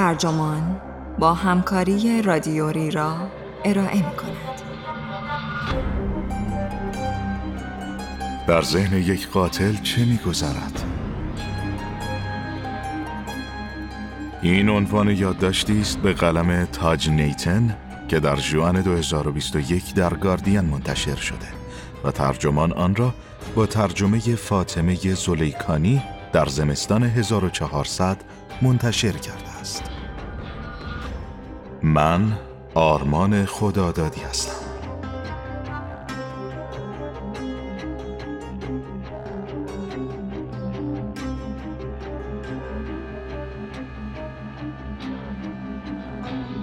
ترجمان با همکاری رادیوری را ارائه می کند. در ذهن یک قاتل چه می گذرد؟ این عنوان یادداشتی است به قلم تاج نیتن که در جوان 2021 در گاردین منتشر شده و ترجمان آن را با ترجمه فاطمه زلیکانی در زمستان 1400 منتشر کرده است. من آرمان خدادادی هستم.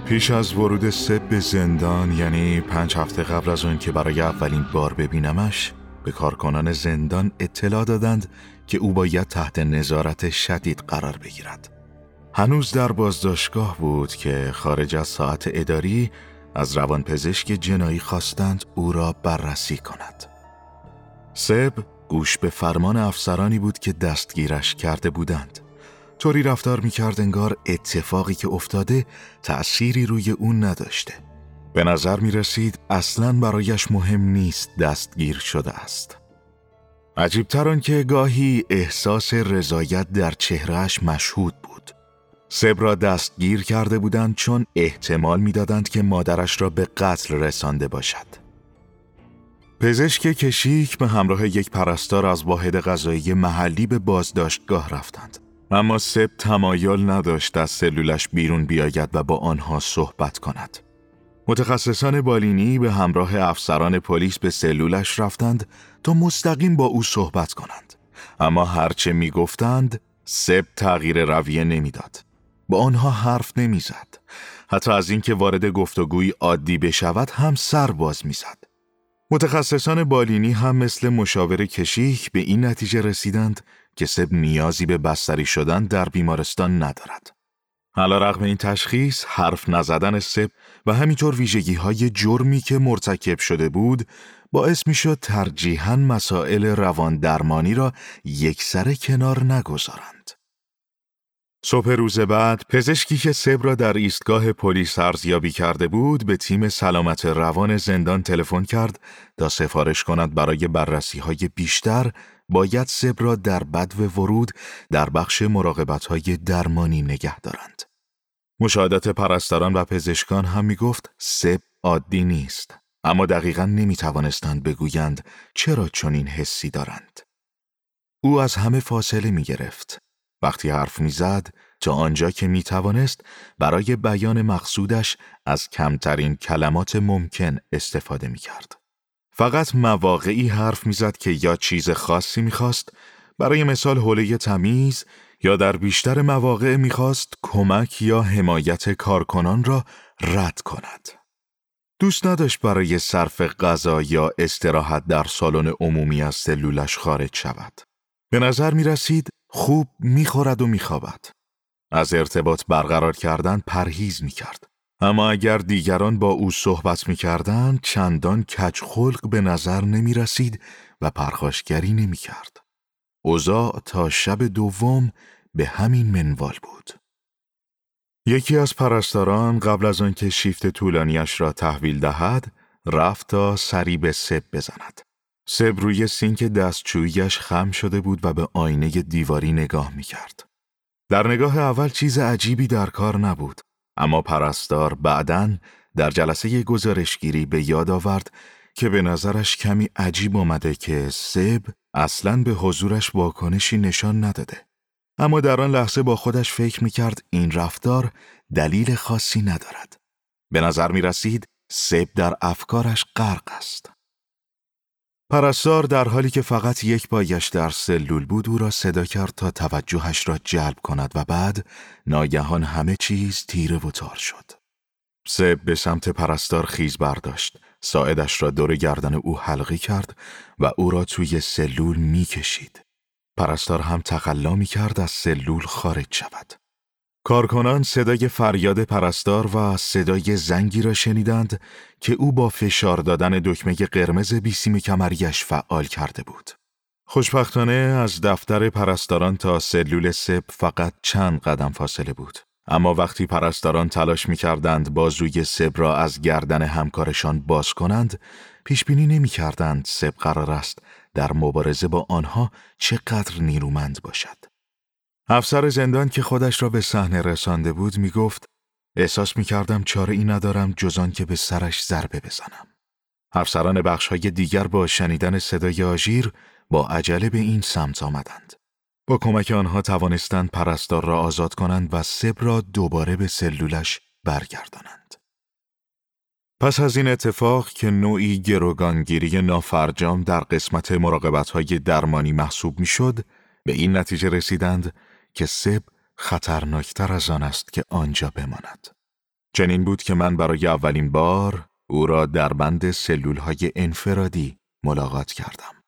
پیش از ورود سب به زندان یعنی پنج هفته قبل از اون که برای اولین بار ببینمش به کارکنان زندان اطلاع دادند که او باید تحت نظارت شدید قرار بگیرد. هنوز در بازداشتگاه بود که خارج از ساعت اداری از روانپزشک جنایی خواستند او را بررسی کند. سب گوش به فرمان افسرانی بود که دستگیرش کرده بودند. طوری رفتار می‌کرد انگار اتفاقی که افتاده تأثیری روی اون نداشته. به نظر می رسید اصلا برایش مهم نیست دستگیر شده است. عجیبتر که گاهی احساس رضایت در چهرهش مشهود بود. سب را دستگیر کرده بودند چون احتمال می‌دادند که مادرش را به قتل رسانده باشد. پزشک کشیک به همراه یک پرستار از واحد غذایی محلی به بازداشتگاه رفتند. اما سب تمایل نداشت از سلولش بیرون بیاید و با آنها صحبت کند. متخصصان بالینی به همراه افسران پلیس به سلولش رفتند تا مستقیم با او صحبت کنند. اما هرچه می گفتند، سب تغییر رویه نمی‌داد. با آنها حرف نمی‌زد. حتی از اینکه وارد گفتگوی عادی بشود هم سر باز می‌زد. متخصصان بالینی هم مثل مشاور کشیک به این نتیجه رسیدند که سب نیازی به بستری شدن در بیمارستان ندارد. حالا رغم این تشخیص حرف نزدن سب و همینطور ویژگی های جرمی که مرتکب شده بود باعث می شد ترجیحاً مسائل روان درمانی را یکسره کنار نگذارند. صبح روز بعد پزشکی که سب را در ایستگاه پلیس ارزیابی کرده بود به تیم سلامت روان زندان تلفن کرد تا سفارش کند برای بررسی های بیشتر باید سب را در بد و ورود در بخش مراقبت های درمانی نگه دارند. مشاهدات پرستاران و پزشکان هم می گفت سب عادی نیست. اما دقیقا نمی توانستند بگویند چرا چنین حسی دارند. او از همه فاصله می گرفت. وقتی حرف می‌زد تا آنجا که می توانست برای بیان مقصودش از کمترین کلمات ممکن استفاده می کرد. فقط مواقعی حرف می‌زد که یا چیز خاصی می‌خواست برای مثال حوله تمیز یا در بیشتر مواقع می‌خواست کمک یا حمایت کارکنان را رد کند. دوست نداشت برای صرف غذا یا استراحت در سالن عمومی از سلولش خارج شود. به نظر می رسید خوب می‌خورد و میخوابد. از ارتباط برقرار کردن پرهیز می کرد. اما اگر دیگران با او صحبت می کردن، چندان کج خلق به نظر نمی رسید و پرخاشگری نمی کرد. اوزا تا شب دوم به همین منوال بود. یکی از پرستاران قبل از آنکه شیفت طولانیش را تحویل دهد، رفت تا سری به سب بزند. سب روی سینک دستچویش خم شده بود و به آینه دیواری نگاه می کرد. در نگاه اول چیز عجیبی در کار نبود. اما پرستار بعدا در جلسه گزارشگیری به یاد آورد که به نظرش کمی عجیب آمده که سب اصلا به حضورش واکنشی نشان نداده. اما در آن لحظه با خودش فکر می کرد این رفتار دلیل خاصی ندارد. به نظر می رسید سب در افکارش غرق است. پرستار در حالی که فقط یک بایش در سلول بود او را صدا کرد تا توجهش را جلب کند و بعد ناگهان همه چیز تیره و تار شد. سب به سمت پرستار خیز برداشت. ساعدش را دور گردن او حلقی کرد و او را توی سلول می کشید. پرستار هم تقلا می کرد از سلول خارج شود. کارکنان صدای فریاد پرستار و صدای زنگی را شنیدند که او با فشار دادن دکمه قرمز بیسیم کمریش فعال کرده بود. خوشبختانه از دفتر پرستاران تا سلول سب فقط چند قدم فاصله بود. اما وقتی پرستاران تلاش می کردند بازوی سب را از گردن همکارشان باز کنند، پیش بینی نمی کردند سب قرار است در مبارزه با آنها چقدر نیرومند باشد. افسر زندان که خودش را به صحنه رسانده بود می گفت احساس می کردم چاره ای ندارم جزان که به سرش ضربه بزنم. افسران بخش های دیگر با شنیدن صدای آژیر با عجله به این سمت آمدند. با کمک آنها توانستند پرستار را آزاد کنند و سب را دوباره به سلولش برگردانند. پس از این اتفاق که نوعی گروگانگیری نافرجام در قسمت های درمانی محسوب می‌شد، به این نتیجه رسیدند که سب خطرناکتر از آن است که آنجا بماند. چنین بود که من برای اولین بار او را در بند سلول های انفرادی ملاقات کردم.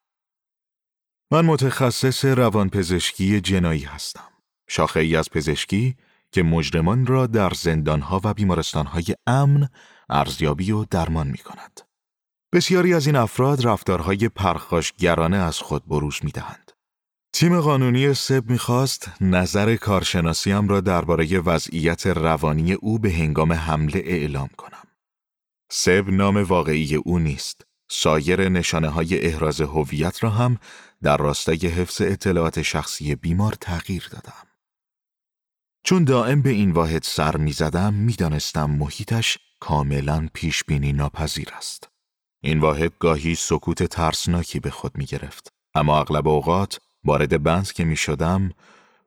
من متخصص روانپزشکی جنایی هستم. شاخه ای از پزشکی که مجرمان را در زندانها و بیمارستانهای امن ارزیابی و درمان می کند. بسیاری از این افراد رفتارهای پرخاشگرانه از خود بروز می دهند. تیم قانونی سب می‌خواست نظر کارشناسیم را درباره وضعیت روانی او به هنگام حمله اعلام کنم. سب نام واقعی او نیست. سایر نشانه های احراز هویت را هم در راستای حفظ اطلاعات شخصی بیمار تغییر دادم. چون دائم به این واحد سر می زدم می دانستم محیطش کاملا پیش بینی ناپذیر است. این واحد گاهی سکوت ترسناکی به خود می گرفت. اما اغلب اوقات وارد بند که می شدم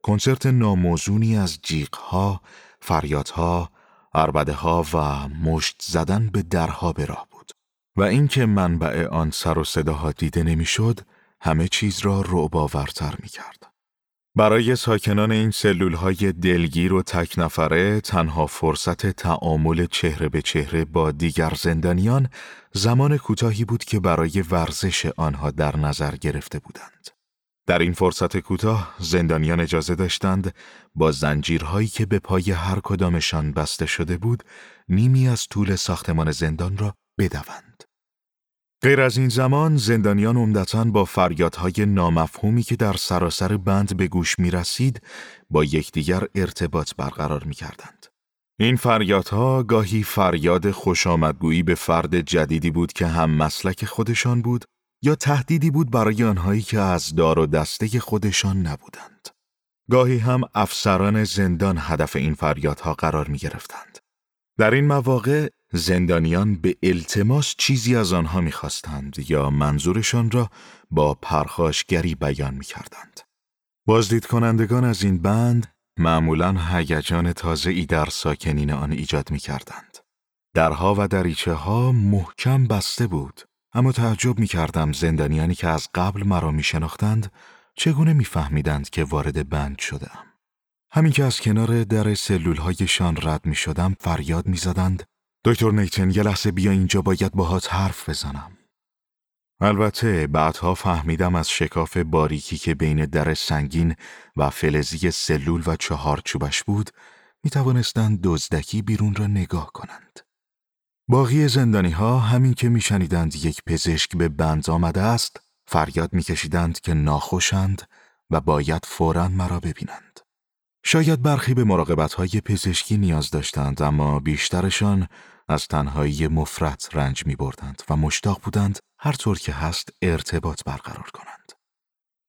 کنسرت ناموزونی از جیغها، فریادها، عربده ها و مشت زدن به درها به راه بود و اینکه منبع آن سر و صداها دیده نمی‌شد همه چیز را رعباورتر می کرد. برای ساکنان این سلول های دلگیر و تک نفره تنها فرصت تعامل چهره به چهره با دیگر زندانیان زمان کوتاهی بود که برای ورزش آنها در نظر گرفته بودند. در این فرصت کوتاه زندانیان اجازه داشتند با زنجیرهایی که به پای هر کدامشان بسته شده بود نیمی از طول ساختمان زندان را بدوند. غیر از این زمان زندانیان عمدتا با فریادهای نامفهومی که در سراسر بند به گوش می رسید با یکدیگر ارتباط برقرار می کردند. این فریادها گاهی فریاد خوش آمدگویی به فرد جدیدی بود که هم مسلک خودشان بود یا تهدیدی بود برای آنهایی که از دار و دسته خودشان نبودند. گاهی هم افسران زندان هدف این فریادها قرار می گرفتند. در این مواقع زندانیان به التماس چیزی از آنها می‌خواستند یا منظورشان را با پرخاشگری بیان می‌کردند. بازدید کنندگان از این بند معمولا هیجان تازه ای در ساکنین آن ایجاد می‌کردند. درها و دریچه ها محکم بسته بود اما تعجب می کردم زندانیانی که از قبل مرا می شناختند چگونه میفهمیدند که وارد بند شدم. همین که از کنار در سلول هایشان رد می شدم فریاد می زدند دکتر نیتن یه لحظه بیا اینجا باید باهات حرف بزنم. البته بعدها فهمیدم از شکاف باریکی که بین در سنگین و فلزی سلول و چهار چوبش بود می توانستند دزدکی بیرون را نگاه کنند. باقی زندانی ها همین که میشنیدند یک پزشک به بند آمده است فریاد میکشیدند که ناخوشند و باید فورا مرا ببینند. شاید برخی به مراقبت های پزشکی نیاز داشتند اما بیشترشان از تنهایی مفرد رنج می بردند و مشتاق بودند هر طور که هست ارتباط برقرار کنند.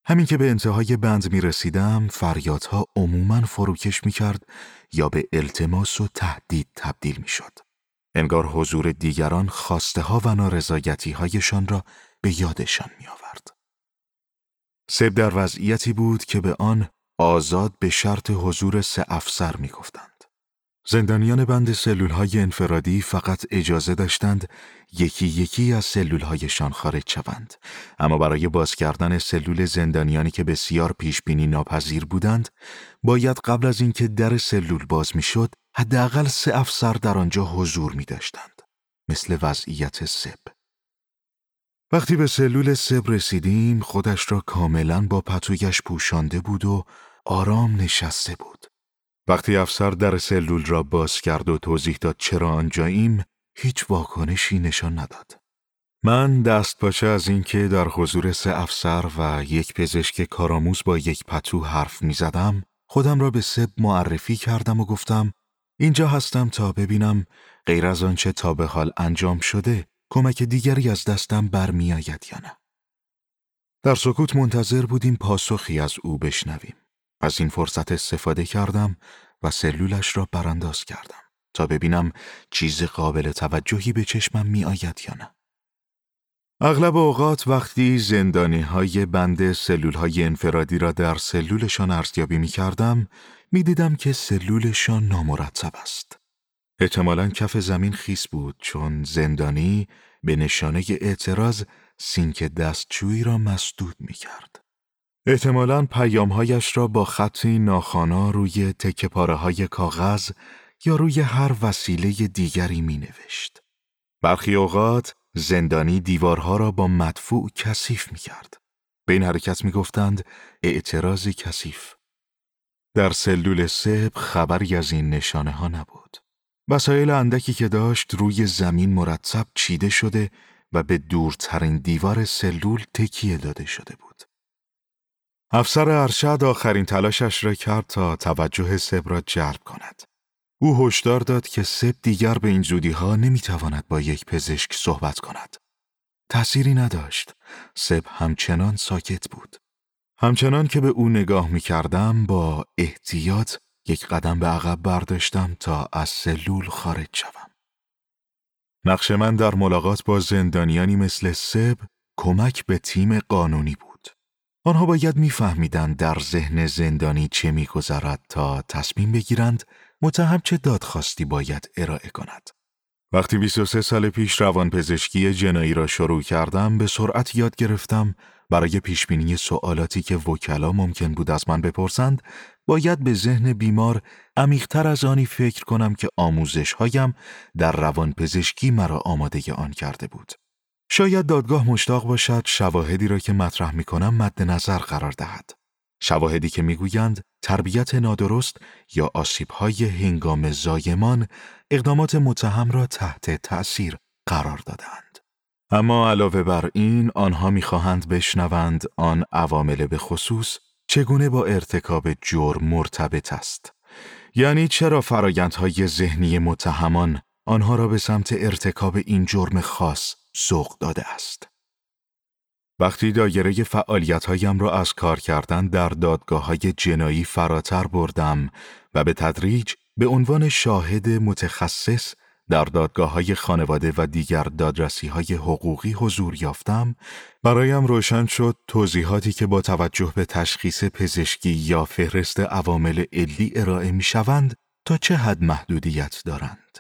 همین که به انتهای بند می رسیدم فریادها عموماً فروکش می کرد یا به التماس و تهدید تبدیل می شد. انگار حضور دیگران خواسته ها و نارضایتی هایشان را به یادشان می آورد. سب در وضعیتی بود که به آن آزاد به شرط حضور سه افسر می گفتند. زندانیان بند سلول های انفرادی فقط اجازه داشتند یکی یکی از سلول هایشان خارج شوند اما برای باز کردن سلول زندانیانی که بسیار پیش بینی ناپذیر بودند باید قبل از اینکه در سلول باز می‌شد حداقل سه افسر در آنجا حضور می داشتند مثل وضعیت سب وقتی به سلول سب رسیدیم خودش را کاملا با پتویش پوشانده بود و آرام نشسته بود وقتی افسر در سلول را باز کرد و توضیح داد چرا آنجاییم هیچ واکنشی نشان نداد. من دست پاچه از اینکه در حضور سه افسر و یک پزشک کارآموز با یک پتو حرف می زدم خودم را به سب معرفی کردم و گفتم اینجا هستم تا ببینم غیر از آنچه تا به حال انجام شده کمک دیگری از دستم برمیآید یا نه. در سکوت منتظر بودیم پاسخی از او بشنویم. از این فرصت استفاده کردم و سلولش را برانداز کردم تا ببینم چیز قابل توجهی به چشمم می آید یا نه. اغلب اوقات وقتی زندانی های بند سلول های انفرادی را در سلولشان ارزیابی می کردم می دیدم که سلولشان نامرتب است. احتمالا کف زمین خیس بود چون زندانی به نشانه اعتراض سینک دستچویی را مسدود می کرد. احتمالا پیامهایش را با خطی ناخانا روی تکه پاره های کاغذ یا روی هر وسیله دیگری می نوشت. برخی اوقات زندانی دیوارها را با مدفوع کثیف می کرد. به این حرکت می گفتند اعتراضی کثیف. در سلول سب خبری از این نشانه ها نبود. وسایل اندکی که داشت روی زمین مرتب چیده شده و به دورترین دیوار سلول تکیه داده شده بود. افسر ارشد آخرین تلاشش را کرد تا توجه سب را جلب کند. او هشدار داد که سب دیگر به این زودی ها نمی تواند با یک پزشک صحبت کند. تأثیری نداشت. سب همچنان ساکت بود. همچنان که به او نگاه می کردم با احتیاط یک قدم به عقب برداشتم تا از سلول خارج شوم. نقش من در ملاقات با زندانیانی مثل سب کمک به تیم قانونی بود. آنها باید میفهمیدند در ذهن زندانی چه میگذرد تا تصمیم بگیرند متهم چه دادخواستی باید ارائه کند. وقتی 23 سال پیش روانپزشکی جنایی را شروع کردم به سرعت یاد گرفتم برای پیشبینی سوالاتی که وکلا ممکن بود از من بپرسند باید به ذهن بیمار عمیقتر از آنی فکر کنم که آموزش هایم در روانپزشکی مرا آماده آن کرده بود. شاید دادگاه مشتاق باشد شواهدی را که مطرح می کنم مد نظر قرار دهد. شواهدی که می‌گویند تربیت نادرست یا آسیبهای هنگام زایمان اقدامات متهم را تحت تأثیر قرار دادند. اما علاوه بر این آنها می‌خواهند بشنوند آن عوامل به خصوص چگونه با ارتکاب جرم مرتبط است. یعنی چرا فرایندهای ذهنی متهمان آنها را به سمت ارتکاب این جرم خاص سوق داده است. وقتی دایره فعالیت هایم را از کار کردن در دادگاه های جنایی فراتر بردم و به تدریج به عنوان شاهد متخصص در دادگاه های خانواده و دیگر دادرسی های حقوقی حضور یافتم، برایم روشن شد توضیحاتی که با توجه به تشخیص پزشکی یا فهرست عوامل علی ارائه می شوند تا چه حد محدودیت دارند.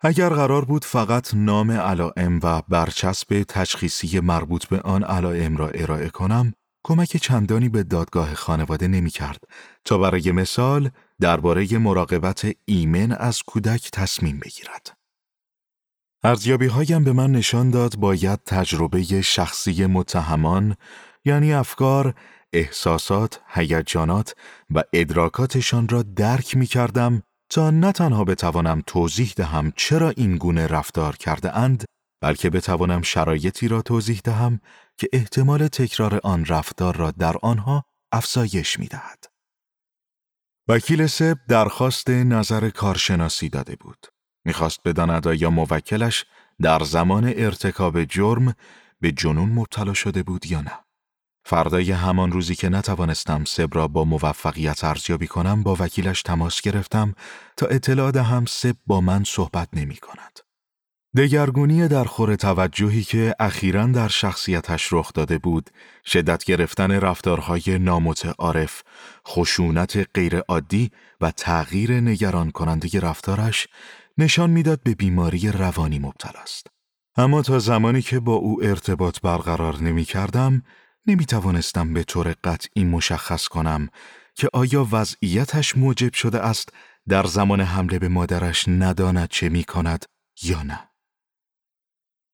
اگر قرار بود فقط نام علائم و برچسب تشخیصی مربوط به آن علائم را ارائه کنم، کمک چندانی به دادگاه خانواده نمی کرد تا برای مثال درباره مراقبت ایمن از کودک تصمیم بگیرد. ارزیابی هایم به من نشان داد باید تجربه شخصی متهمان یعنی افکار، احساسات، هیجانات و ادراکاتشان را درک می کردم تا نه تنها بتوانم توضیح دهم چرا این گونه رفتار کرده اند بلکه بتوانم شرایطی را توضیح دهم که احتمال تکرار آن رفتار را در آنها افزایش می دهد. وکیل سب درخواست نظر کارشناسی داده بود. می‌خواست بداند آیا موکلش در زمان ارتکاب جرم به جنون مبتلا شده بود یا نه. فردای همان روزی که نتوانستم سب را با موفقیت ارزیابی کنم با وکیلش تماس گرفتم تا اطلاع دهم سب با من صحبت نمی کند. دگرگونی در خور توجهی که اخیرا در شخصیتش رخ داده بود، شدت گرفتن رفتارهای نامتعارف، خشونت غیرعادی و تغییر نگران کننده رفتارش نشان می‌داد به بیماری روانی مبتلا است. اما تا زمانی که با او ارتباط برقرار نمی کردم، نمی توانستم به طور قطعی مشخص کنم که آیا وضعیتش موجب شده است در زمان حمله به مادرش نداند چه می کند یا نه.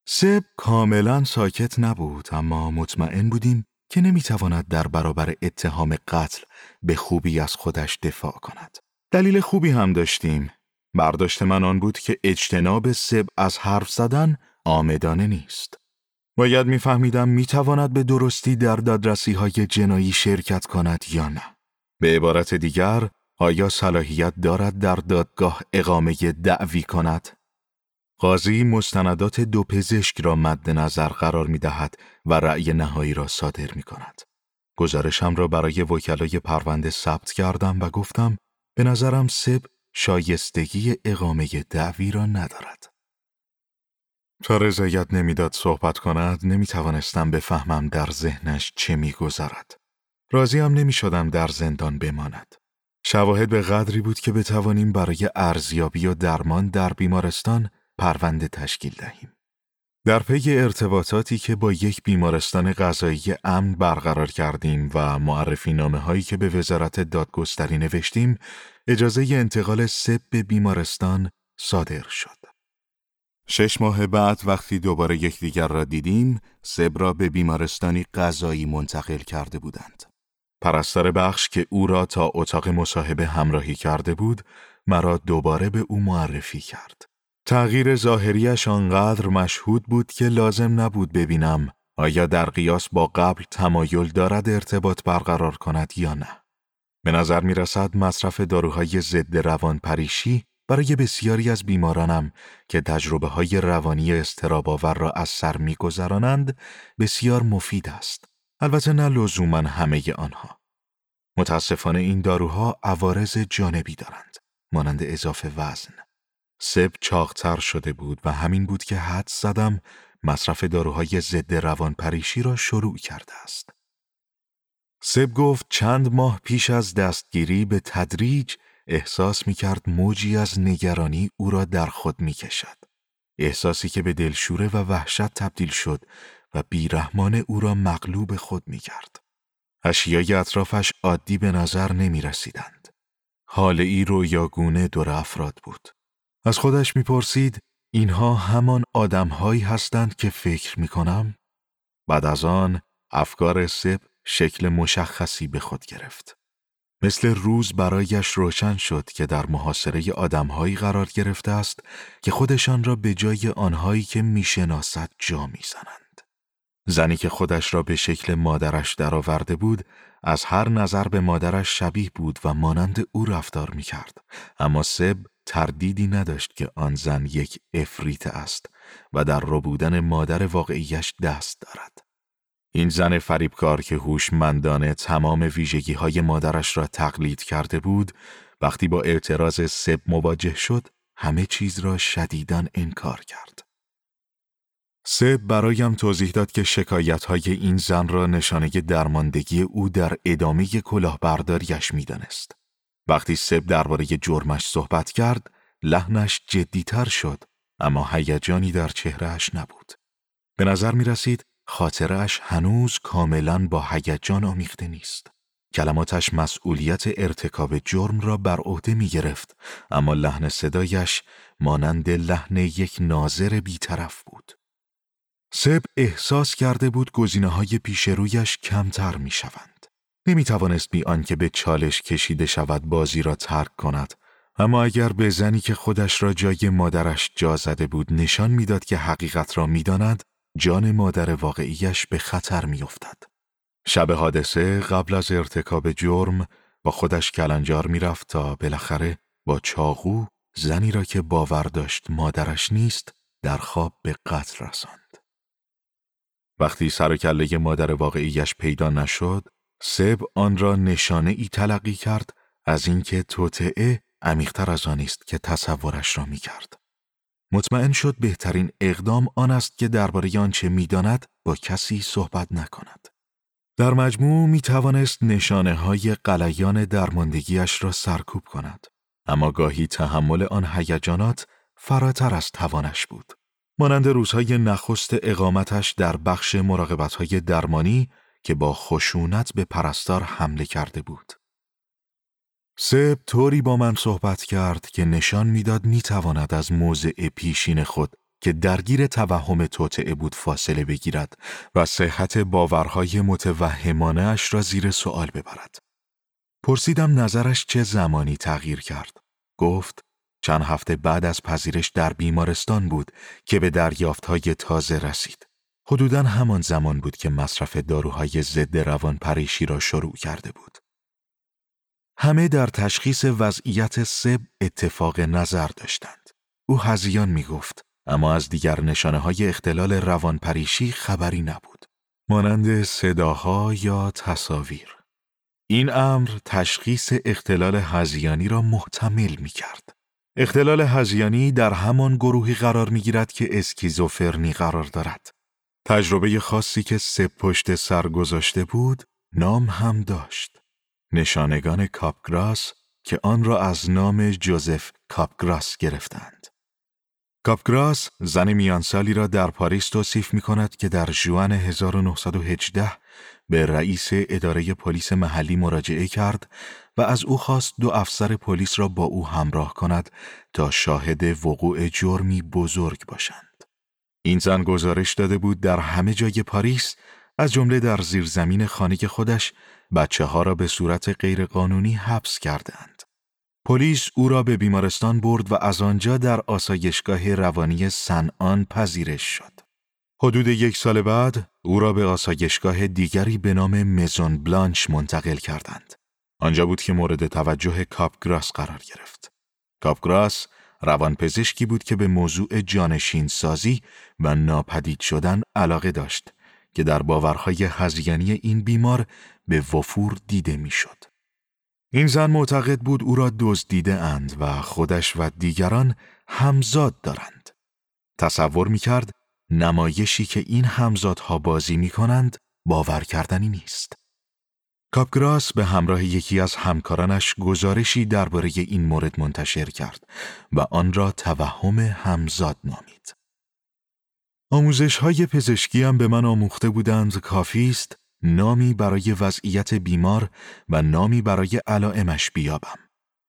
سب کاملا ساکت نبود اما مطمئن بودیم که نمی‌تواند در برابر اتهام قتل به خوبی از خودش دفاع کند. دلیل خوبی هم داشتیم. برداشت من آن بود که اجتناب سب از حرف زدن آمدانه نیست. باید میفهمیدم می‌تواند به درستی در دادرسی های جنایی شرکت کند یا نه. به عبارت دیگر، آیا صلاحیت دارد در دادگاه اقامه دعوی کند؟ قاضی مستندات دو پزشک را مد نظر قرار می دهد و رأی نهایی را صادر می کند. گزارشم را برای وکلای پرونده ثبت کردم و گفتم به نظرم سب شایستگی اقامه دعوی را ندارد. تا رضایت نمی‌داد صحبت کند نمی توانستم بفهمم در ذهنش چه میگذرد. هم نمی شدم در زندان بماند. شواهد به قدری بود که بتوانیم برای ارزیابی و درمان در بیمارستان پرونده تشکیل دهیم. در پی ارتباطاتی که با یک بیمارستان غذایی امن برقرار کردیم و معرفی نامه هایی که به وزارت دادگستری نوشتیم، اجازه انتقال سب به بیمارستان صادر شد. شش ماه بعد وقتی دوباره یکدیگر را دیدیم، سب را به بیمارستانی غذایی منتقل کرده بودند. پرستار بخش که او را تا اتاق مصاحبه همراهی کرده بود، مرا دوباره به او معرفی کرد. تغییر ظاهریش آنقدر مشهود بود که لازم نبود ببینم آیا در قیاس با قبل تمایل دارد ارتباط برقرار کند یا نه. به نظر می رسد مصرف داروهای ضد روان پریشی برای بسیاری از بیمارانم که تجربه های روانی استراباور را از سر می گذرانند بسیار مفید است. البته نه لزوما همه آنها. متاسفانه این داروها عوارض جانبی دارند. مانند اضافه وزن. سب چاقتر شده بود و همین بود که حد زدم مصرف داروهای ضد روانپریشی را شروع کرده است. سب گفت چند ماه پیش از دستگیری به تدریج احساس می کرد موجی از نگرانی او را در خود می کشد. احساسی که به دلشوره و وحشت تبدیل شد و بیرحمان او را مغلوب خود می کرد. اشیای اطرافش عادی به نظر نمی رسیدند. حال ای رویاگونه دور افراد بود. از خودش می‌پرسید اینها همان آدمهایی هستند که فکر می کنم؟ بعد از آن افکار سب شکل مشخصی به خود گرفت. مثل روز برایش روشن شد که در محاصره آدمهایی قرار گرفته است که خودشان را به جای آنهایی که می‌شناسد جا می‌زنند. زنی که خودش را به شکل مادرش درآورده بود از هر نظر به مادرش شبیه بود و مانند او رفتار می کرد. اما سب تردیدی نداشت که آن زن یک افریت است و در رو بودن مادر واقعیش دست دارد. این زن فریبکار که هوشمندانه تمام ویژگی های مادرش را تقلید کرده بود وقتی با اعتراض سب مواجه شد همه چیز را شدیدان انکار کرد. سب برایم توضیح داد که شکایت های این زن را نشانه درماندگی او در ادامه کلاهبرداریش می‌دانست. وقتی سب درباره جرمش صحبت کرد، لحنش جدیتر شد، اما هیجانی در چهرهش نبود. به نظر می رسید خاطرش هنوز کاملا با هیجان آمیخته نیست. کلماتش مسئولیت ارتکاب جرم را بر عهده می گرفت، اما لحن صدایش مانند لحن یک ناظر بیطرف بود. سب احساس کرده بود گزینه های پیش رویش کمتر می شوند. نمی توانست بی آنکه به چالش کشیده شود بازی را ترک کند اما اگر به زنی که خودش را جای مادرش جا زده بود نشان می‌داد که حقیقت را می‌داند جان مادر واقعیش به خطر میافتد شب حادثه قبل از ارتکاب جرم با خودش کلنجار می‌رفت تا بالاخره با چاقو زنی را که باور داشت مادرش نیست در خواب به قتل رساند. وقتی سر کله مادر واقعیش پیدا نشد، سب آن را نشانه ای تلقی کرد از اینکه توطعه عمیقتر از آن است که تصورش را می کرد. مطمئن شد بهترین اقدام آن است که درباره آنچه می‌داند با کسی صحبت نکند. در مجموع می توانست نشانه های قلیان درماندگیش را سرکوب کند. اما گاهی تحمل آن هیجانات فراتر از توانش بود. مانند روزهای نخست اقامتش در بخش مراقبتهای درمانی که با خشونت به پرستار حمله کرده بود. سب طوری با من صحبت کرد که نشان می‌داد می‌تواند از موضع پیشین خود که درگیر توهم توطعه بود فاصله بگیرد و صحت باورهای متوهمانه اش را زیر سوال ببرد. پرسیدم نظرش چه زمانی تغییر کرد. گفت چند هفته بعد از پذیرش در بیمارستان بود که به دریافتهای تازه رسید. حدودا همان زمان بود که مصرف داروهای ضد روان پریشی را شروع کرده بود. همه در تشخیص وضعیت سب اتفاق نظر داشتند. او هزیان می گفت اما از دیگر نشانه های اختلال روانپریشی خبری نبود. مانند صداها یا تصاویر. این امر تشخیص اختلال هزیانی را محتمل می کرد. اختلال هزیانی در همان گروهی قرار می گیرد که اسکیزوفرنی قرار دارد. تجربه خاصی که سب پشت سر گذاشته بود نام هم داشت. نشانگان کاپگراس که آن را از نام جوزف کاپگراس گرفتند. کاپگراس زن میانسالی را در پاریس توصیف می کند که در جوان 1918 به رئیس اداره پلیس محلی مراجعه کرد و از او خواست دو افسر پلیس را با او همراه کند تا شاهد وقوع جرمی بزرگ باشند. این زن گزارش داده بود در همه جای پاریس از جمله در زیرزمین خانه خودش بچه ها را به صورت غیرقانونی حبس کردند. پلیس او را به بیمارستان برد و از آنجا در آسایشگاه روانی سنان پذیرش شد. حدود یک سال بعد او را به آسایشگاه دیگری به نام مزون بلانش منتقل کردند. آنجا بود که مورد توجه کاپگراس قرار گرفت. کاپگراس روانپزشکی بود که به موضوع جانشین سازی و ناپدید شدن علاقه داشت که در باورهای هزیانی این بیمار به وفور دیده می‌شد. این زن معتقد بود او را دزدیده اند و خودش و دیگران همزاد دارند. تصور می کرد نمایشی که این همزادها بازی می کنند باور کردنی نیست. کاپگراس به همراه یکی از همکارانش گزارشی درباره این مورد منتشر کرد و آن را توهم همزاد نامید. آموزش های پزشکی هم به من آموخته بودند کافی است نامی برای وضعیت بیمار و نامی برای علائمش بیابم.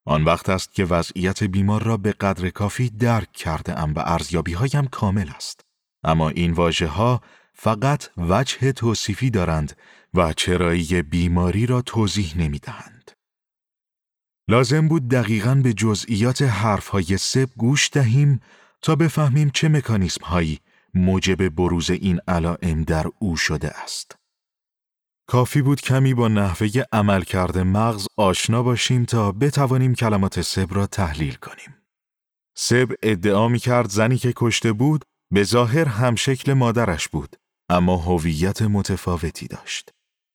آن وقت است که وضعیت بیمار را به قدر کافی درک کرده ام و ارزیابی هایم کامل است. اما این واژه ها فقط وجه توصیفی دارند و چرایی بیماری را توضیح نمی دهند. لازم بود دقیقا به جزئیات حرفهای سب گوش دهیم تا بفهمیم چه مکانیسم هایی موجب بروز این علائم در او شده است. کافی بود کمی با نحوه عمل کرده مغز آشنا باشیم تا بتوانیم کلمات سب را تحلیل کنیم. سب ادعا می کرد زنی که کشته بود به ظاهر هم شکل مادرش بود اما هویت متفاوتی داشت.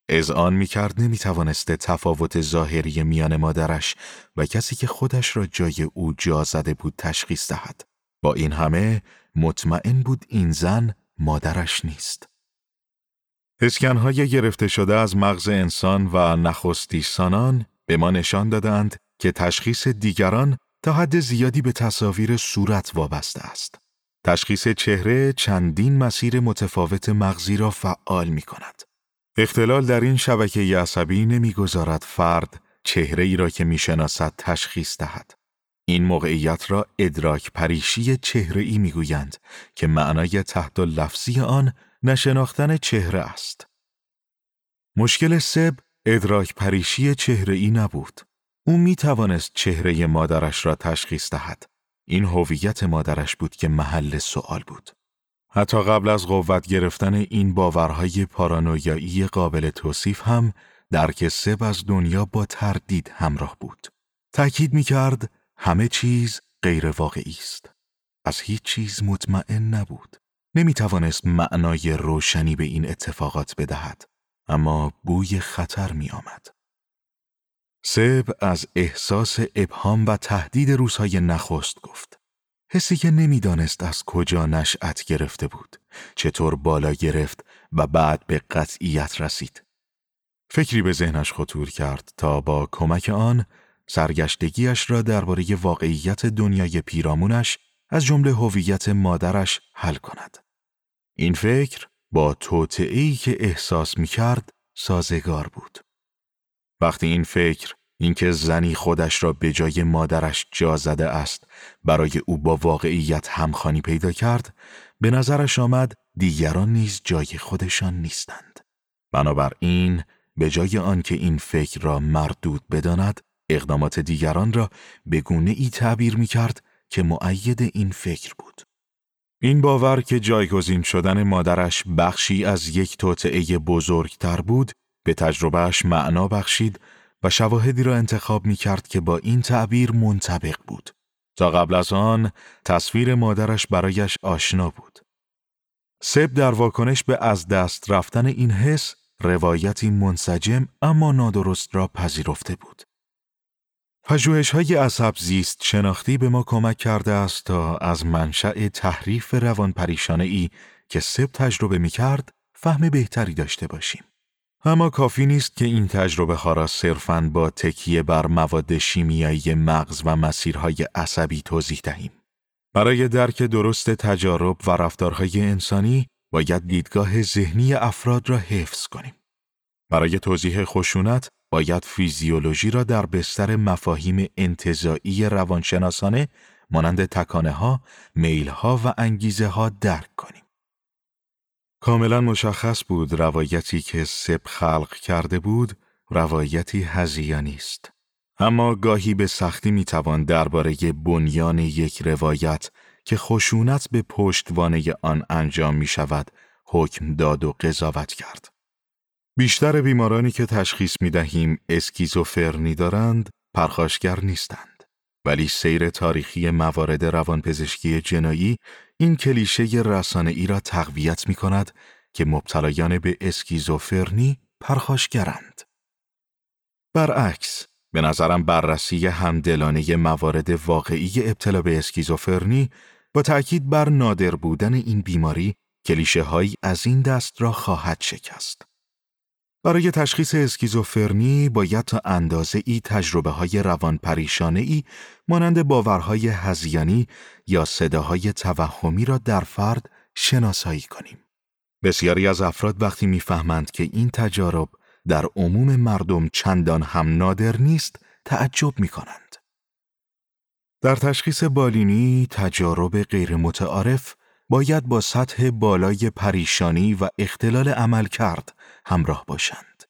از آن می کرد نمی توانسته تفاوت ظاهری میان مادرش و کسی که خودش را جای او جا زده بود تشخیص دهد. با این همه مطمئن بود این زن مادرش نیست. اسکنهای گرفته شده از مغز انسان و نخستیسانان به ما نشان دادند که تشخیص دیگران تا حد زیادی به تصاویر صورت وابسته است. تشخیص چهره چندین مسیر متفاوت مغزی را فعال می کند. اختلال در این شبکه عصبی نمی‌گذارد فرد چهره ای را که می‌شناسد تشخیص دهد. این موقعیت را ادراک پریشی چهره ای می گویند که معنای تحت لفظی آن نشناختن چهره است. مشکل سب ادراک پریشی چهره ای نبود. او می توانست چهره مادرش را تشخیص دهد. این هویت مادرش بود که محل سوال بود. حتی قبل از قوت گرفتن این باورهای پارانویایی قابل توصیف هم درک سب از دنیا با تردید همراه بود. تأکید می کرد همه چیز غیر واقعی است. از هیچ چیز مطمئن نبود. نمی توانست معنای روشنی به این اتفاقات بدهد. اما بوی خطر می آمد. سب از احساس ابهام و تهدید روزهای نخست گفت. حسی که نمی‌دانست از کجا نشأت گرفته بود، چطور بالا گرفت و بعد به قطعیت رسید. فکری به ذهنش خطور کرد تا با کمک آن سرگشتگیش را درباره واقعیت دنیای پیرامونش از جمله هویت مادرش حل کند. این فکر با توطئه‌ای که احساس می کرد سازگار بود. وقتی این فکر اینکه زنی خودش را به جای مادرش جا زده است برای او با واقعیت همخانی پیدا کرد به نظرش آمد دیگران نیز جای خودشان نیستند. بنابراین به جای آنکه این فکر را مردود بداند اقدامات دیگران را به گونه ای تعبیر می کرد که معید این فکر بود. این باور که جایگزین شدن مادرش بخشی از یک توطعه بزرگتر بود به تجربهش معنا بخشید و شواهدی را انتخاب می کرد که با این تعبیر منطبق بود. تا قبل از آن تصویر مادرش برایش آشنا بود. سب در واکنش به از دست رفتن این حس روایتی منسجم اما نادرست را پذیرفته بود. پژوهش های عصب زیست شناختی به ما کمک کرده است تا از منشأ تحریف روان پریشانه ای که سب تجربه می کرد فهم بهتری داشته باشیم. اما کافی نیست که این تجربه ها را صرفاً با تکیه بر مواد شیمیایی مغز و مسیرهای عصبی توضیح دهیم. برای درک درست تجارب و رفتارهای انسانی باید دیدگاه ذهنی افراد را حفظ کنیم. برای توضیح خشونت باید فیزیولوژی را در بستر مفاهیم انتظایی روانشناسانه مانند تکانه ها، میل ها و انگیزه ها درک کنیم. کاملا مشخص بود روایتی که سب خلق کرده بود روایتی هزیانی است. اما گاهی به سختی می‌توان درباره بنیان یک روایت که خشونت به پشتوانه آن انجام می شود حکم داد و قضاوت کرد. بیشتر بیمارانی که تشخیص می دهیم اسکیزوفرنی دارند پرخاشگر نیستند. ولی سیر تاریخی موارد روانپزشکی جنایی این کلیشه رسانه ای را تقویت می کند که مبتلایان به اسکیزوفرنی پرخاشگرند. برعکس، به نظرم بررسی همدلانه موارد واقعی ابتلا به اسکیزوفرنی با تأکید بر نادر بودن این بیماری کلیشه هایی از این دست را خواهد شکست. برای تشخیص اسکیزوفرنی باید تا اندازه ای تجربه های روان پریشانه ای مانند باورهای هزیانی یا صداهای توهمی را در فرد شناسایی کنیم. بسیاری از افراد وقتی می‌فهمند که این تجارب در عموم مردم چندان هم نادر نیست تعجب می کنند. در تشخیص بالینی تجارب غیر متعارف باید با سطح بالای پریشانی و اختلال عمل کرد همراه باشند.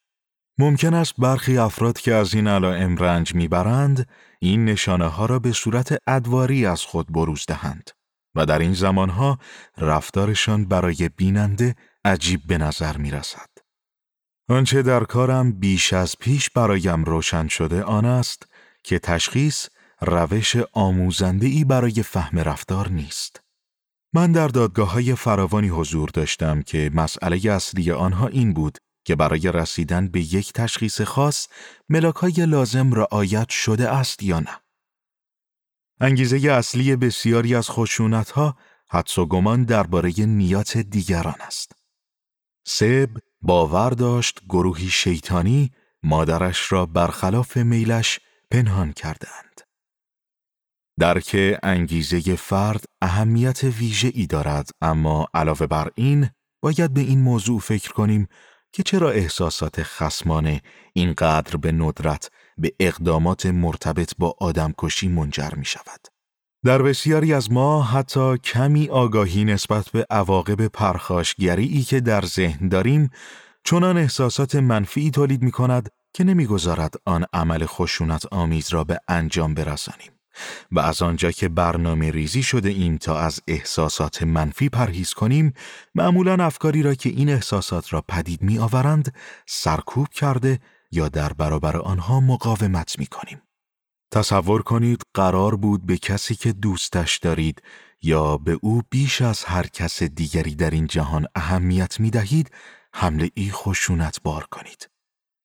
ممکن است برخی افراد که از این علائم رنج می‌برند این نشانه ها را به صورت ادواری از خود بروز دهند و در این زمانها رفتارشان برای بیننده عجیب به نظر می رسد. آنچه در کارم بیش از پیش برایم روشن شده آن است که تشخیص روش آموزنده ای برای فهم رفتار نیست. من در دادگاه های فراوانی حضور داشتم که مسئله اصلی آنها این بود که برای رسیدن به یک تشخیص خاص ملاک های لازم رعایت شده است یا نه. انگیزه اصلی بسیاری از خشونت ها حدس و گمان درباره نیات دیگران است. سب باور داشت گروهی شیطانی مادرش را برخلاف میلش پنهان کردند. درک انگیزه فرد اهمیت ویژه ای دارد اما علاوه بر این باید به این موضوع فکر کنیم که چرا احساسات خسمانه اینقدر به ندرت به اقدامات مرتبط با آدمکشی منجر می شود. در بسیاری از ما حتی کمی آگاهی نسبت به عواقب پرخاشگری ای که در ذهن داریم چنان احساسات منفی تولید می کند که نمی‌گذارد آن عمل خشونت آمیز را به انجام برسانیم. و از آنجا که برنامه ریزی شده ایم تا از احساسات منفی پرهیز کنیم معمولا افکاری را که این احساسات را پدید می آورند سرکوب کرده یا در برابر آنها مقاومت می کنیم. تصور کنید قرار بود به کسی که دوستش دارید یا به او بیش از هر کس دیگری در این جهان اهمیت می دهید حمله ای خشونت بار کنید.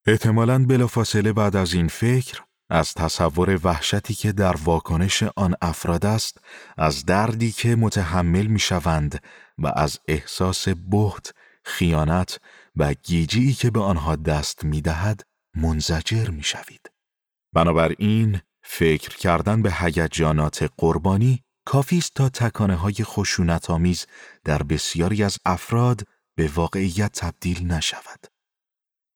احتمالاً بلافاصله بعد از این فکر از تصور وحشتی که در واکنش آن افراد است، از دردی که متحمل می شوند و از احساس بهت، خیانت و گیجی که به آنها دست می دهد منزجر می شوید. بنابراین فکر کردن به هیجانات قربانی کافی است تا تکانه های خشونت آمیز در بسیاری از افراد به واقعیت تبدیل نشود.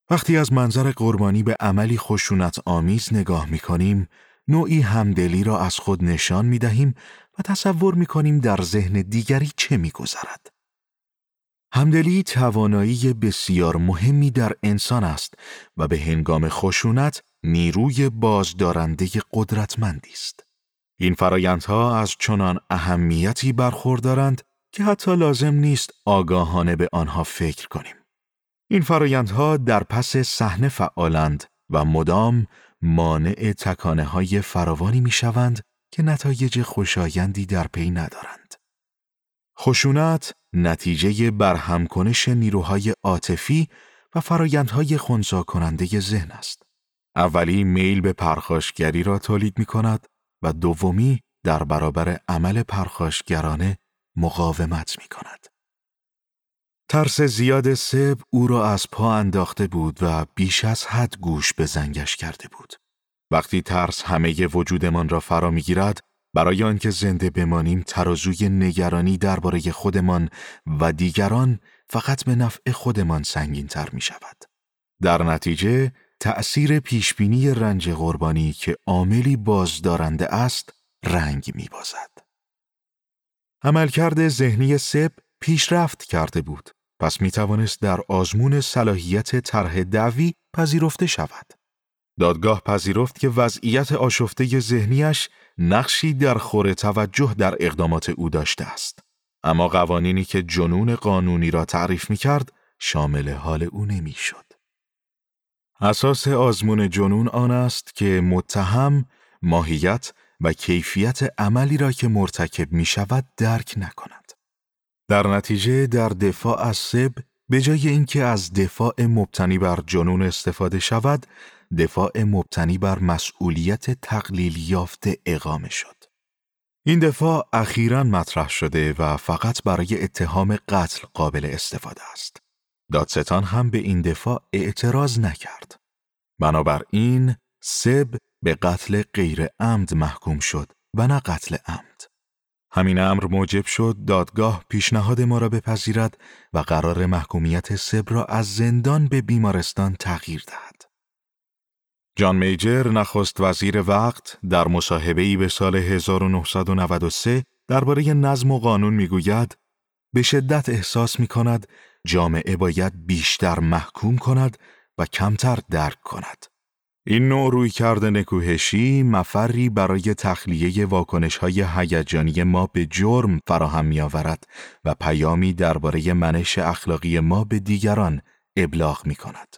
وقتی از منظر قربانی به عملی خشونت آمیز نگاه می کنیم، نوعی همدلی را از خود نشان می دهیم و تصور می کنیم در ذهن دیگری چه می گذرد. همدلی توانایی بسیار مهمی در انسان است و به هنگام خشونت نیروی بازدارنده قدرتمندی است. این فرایندها از چنان اهمیتی برخوردارند که حتی لازم نیست آگاهانه به آنها فکر کنیم. این فرایندها در پس صحنه فعالند و مدام مانع تکانه های فراوانی می شوند که نتایج خوشایندی در پی ندارند. خشونت نتیجه برهمکنش نیروهای عاطفی و فرایندهای خونسا کننده ذهن است. اولی میل به پرخاشگری را تولید می کند و دومی در برابر عمل پرخاشگرانه مقاومت می کند. ترس زیاد سب او را از پا انداخته بود و بیش از حد گوش به زنگش کرده بود. وقتی ترس همه وجودمان را فرا می‌گیرد برای آنکه زنده بمانیم ترازوی نگرانی درباره خودمان و دیگران فقط به نفع خودمان سنگین تر می شود. در نتیجه تأثیر پیشبینی رنج قربانی که عاملی بازدارنده است رنگ می بازد. عملکرد ذهنی سب پیشرفت کرده بود پس می توانست در آزمون صلاحیت طرح دعوی پذیرفته شود. دادگاه پذیرفت که وضعیت آشفته ذهنیش نقشی در خور توجه در اقدامات او داشته است. اما قوانینی که جنون قانونی را تعریف می کرد شامل حال او نمی شد. اساس آزمون جنون آن است که متهم ماهیت و کیفیت عملی را که مرتکب می شود درک نکند. در نتیجه در دفاع از سب به جای اینکه از دفاع مبتنی بر جنون استفاده شود، دفاع مبتنی بر مسئولیت تقلیل یافته اقامه شد. این دفاع اخیرا مطرح شده و فقط برای اتهام قتل قابل استفاده است. دادستان هم به این دفاع اعتراض نکرد. بنابراین سب به قتل غیر عمد محکوم شد و نه قتل عمد. همین امر موجب شد دادگاه پیشنهاد ما را بپذیرد و قرار محکومیت سب را از زندان به بیمارستان تغییر دهد. جان میجر نخست وزیر وقت در مصاحبه‌ای به سال 1993 درباره نظم و قانون می‌گوید به شدت احساس می کند جامعه باید بیشتر محکوم کند و کمتر درک کند. این نوع روی کرده نکوهشی مفری برای تخلیه واکنش های هیجانی ما به جرم فراهم می آورد و پیامی درباره منش اخلاقی ما به دیگران ابلاغ می کند.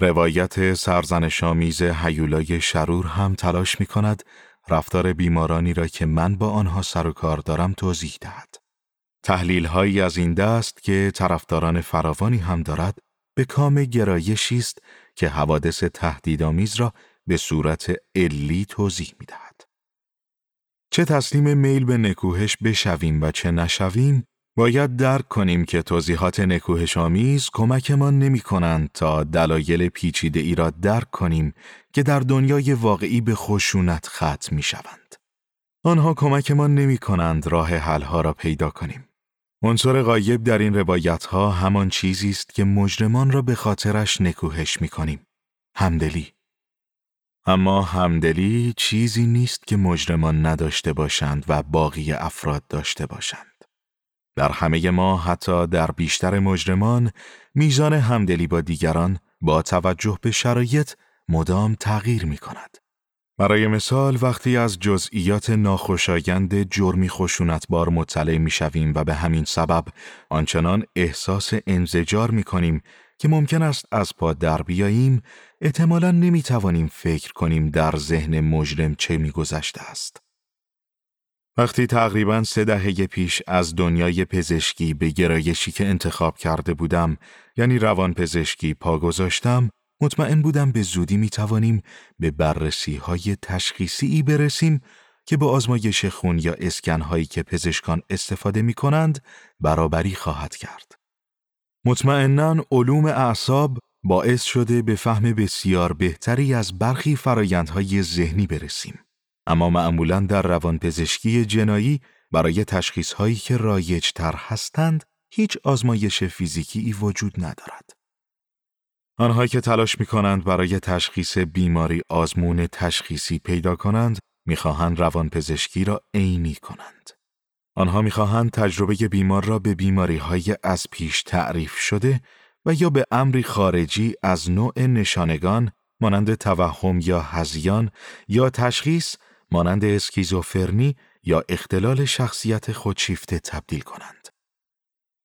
روایت سرزنشامیز هیولای شرور هم تلاش می کند رفتار بیمارانی را که من با آنها سر و کار دارم توضیح دهد. تحلیل هایی از این دست که طرفداران فراوانی هم دارد به کام گرایشی است که حوادث تهدیدآمیز را به صورت علی توضیح می دهد. چه تسلیم میل به نکوهش بشویم و چه نشویم باید درک کنیم که توضیحات نکوهش آمیز کمکمان نمی کنند تا دلایل پیچیده ای را درک کنیم که در دنیای واقعی به خشونت ختم می شوند. آنها کمکمان نمی کنند راه حلها را پیدا کنیم. عنصر غایب در این روایت ها همان چیزی است که مجرمان را به خاطرش نکوهش می کنیم. همدلی. اما همدلی چیزی نیست که مجرمان نداشته باشند و باقی افراد داشته باشند. در همه ما حتی در بیشتر مجرمان میزان همدلی با دیگران با توجه به شرایط مدام تغییر می کند. برای مثال وقتی از جزئیات ناخوشایند جرمی خشونتبار مطلع می شویم و به همین سبب آنچنان احساس انزجار می کنیم که ممکن است از پا در بیاییم احتمالا نمی توانیم فکر کنیم در ذهن مجرم چه می گذشته است. وقتی تقریبا سه دهه پیش از دنیای پزشکی به گرایشی که انتخاب کرده بودم یعنی روان پزشکی پا گذاشتم مطمئن بودم به زودی می توانیم به بررسی های تشخیصی ای برسیم که با آزمایش خون یا اسکن هایی که پزشکان استفاده می کنند برابری خواهد کرد. مطمئنا علوم اعصاب باعث شده به فهم بسیار بهتری از برخی فرایندهای ذهنی برسیم. اما معمولا در روانپزشکی جنایی برای تشخیص هایی که رایج تر هستند هیچ آزمایش فیزیکی ای وجود ندارد. آنها که تلاش می کنند برای تشخیص بیماری آزمون تشخیصی پیدا کنند می‌خواهند روانپزشکی را عینی کنند. آنها می‌خواهند تجربه بیمار را به بیماری های از پیش تعریف شده و یا به امری خارجی از نوع نشانگان مانند توهم یا هزیان یا تشخیص مانند اسکیزوفرنی یا اختلال شخصیت خودشیفته تبدیل کنند.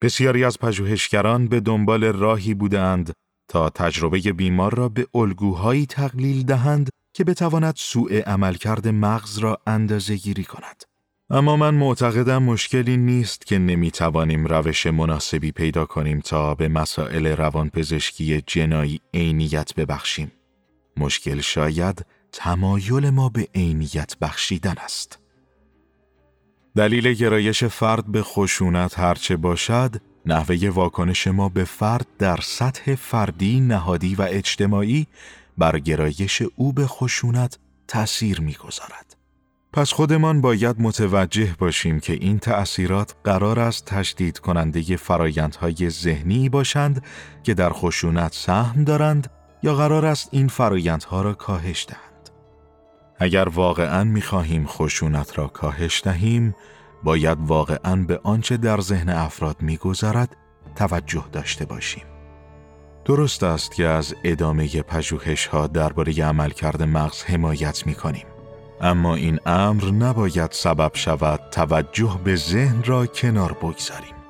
بسیاری از پژوهشگران به دنبال راهی بودند تا تجربه بیمار را به الگوهایی تقلیل دهند که بتواند سوء عملکرد مغز را اندازه گیری کند. اما من معتقدم مشکلی نیست که نمی‌توانیم روش مناسبی پیدا کنیم تا به مسائل روانپزشکی جنایی عینیت ببخشیم. مشکل شاید تمایل ما به عینیت بخشیدن است. دلیل گرایش فرد به خشونت هرچه باشد، نحوه واکنش ما به فرد در سطح فردی، نهادی و اجتماعی بر گرایش او به خشونت تأثیر می‌گذارد. پس خودمان باید متوجه باشیم که این تأثیرات قرار است تشدید کننده فرایندهای ذهنی باشند که در خشونت سهم دارند یا قرار است این فرایندها را کاهش دهند. اگر واقعا می خواهیم خشونت را کاهش دهیم، باید واقعا به آنچه در ذهن افراد میگذرد توجه داشته باشیم. درست است که از ادامه پژوهش ها درباره عملکرد مغز حمایت می کنیم. اما این امر نباید سبب شود توجه به ذهن را کنار بگذاریم.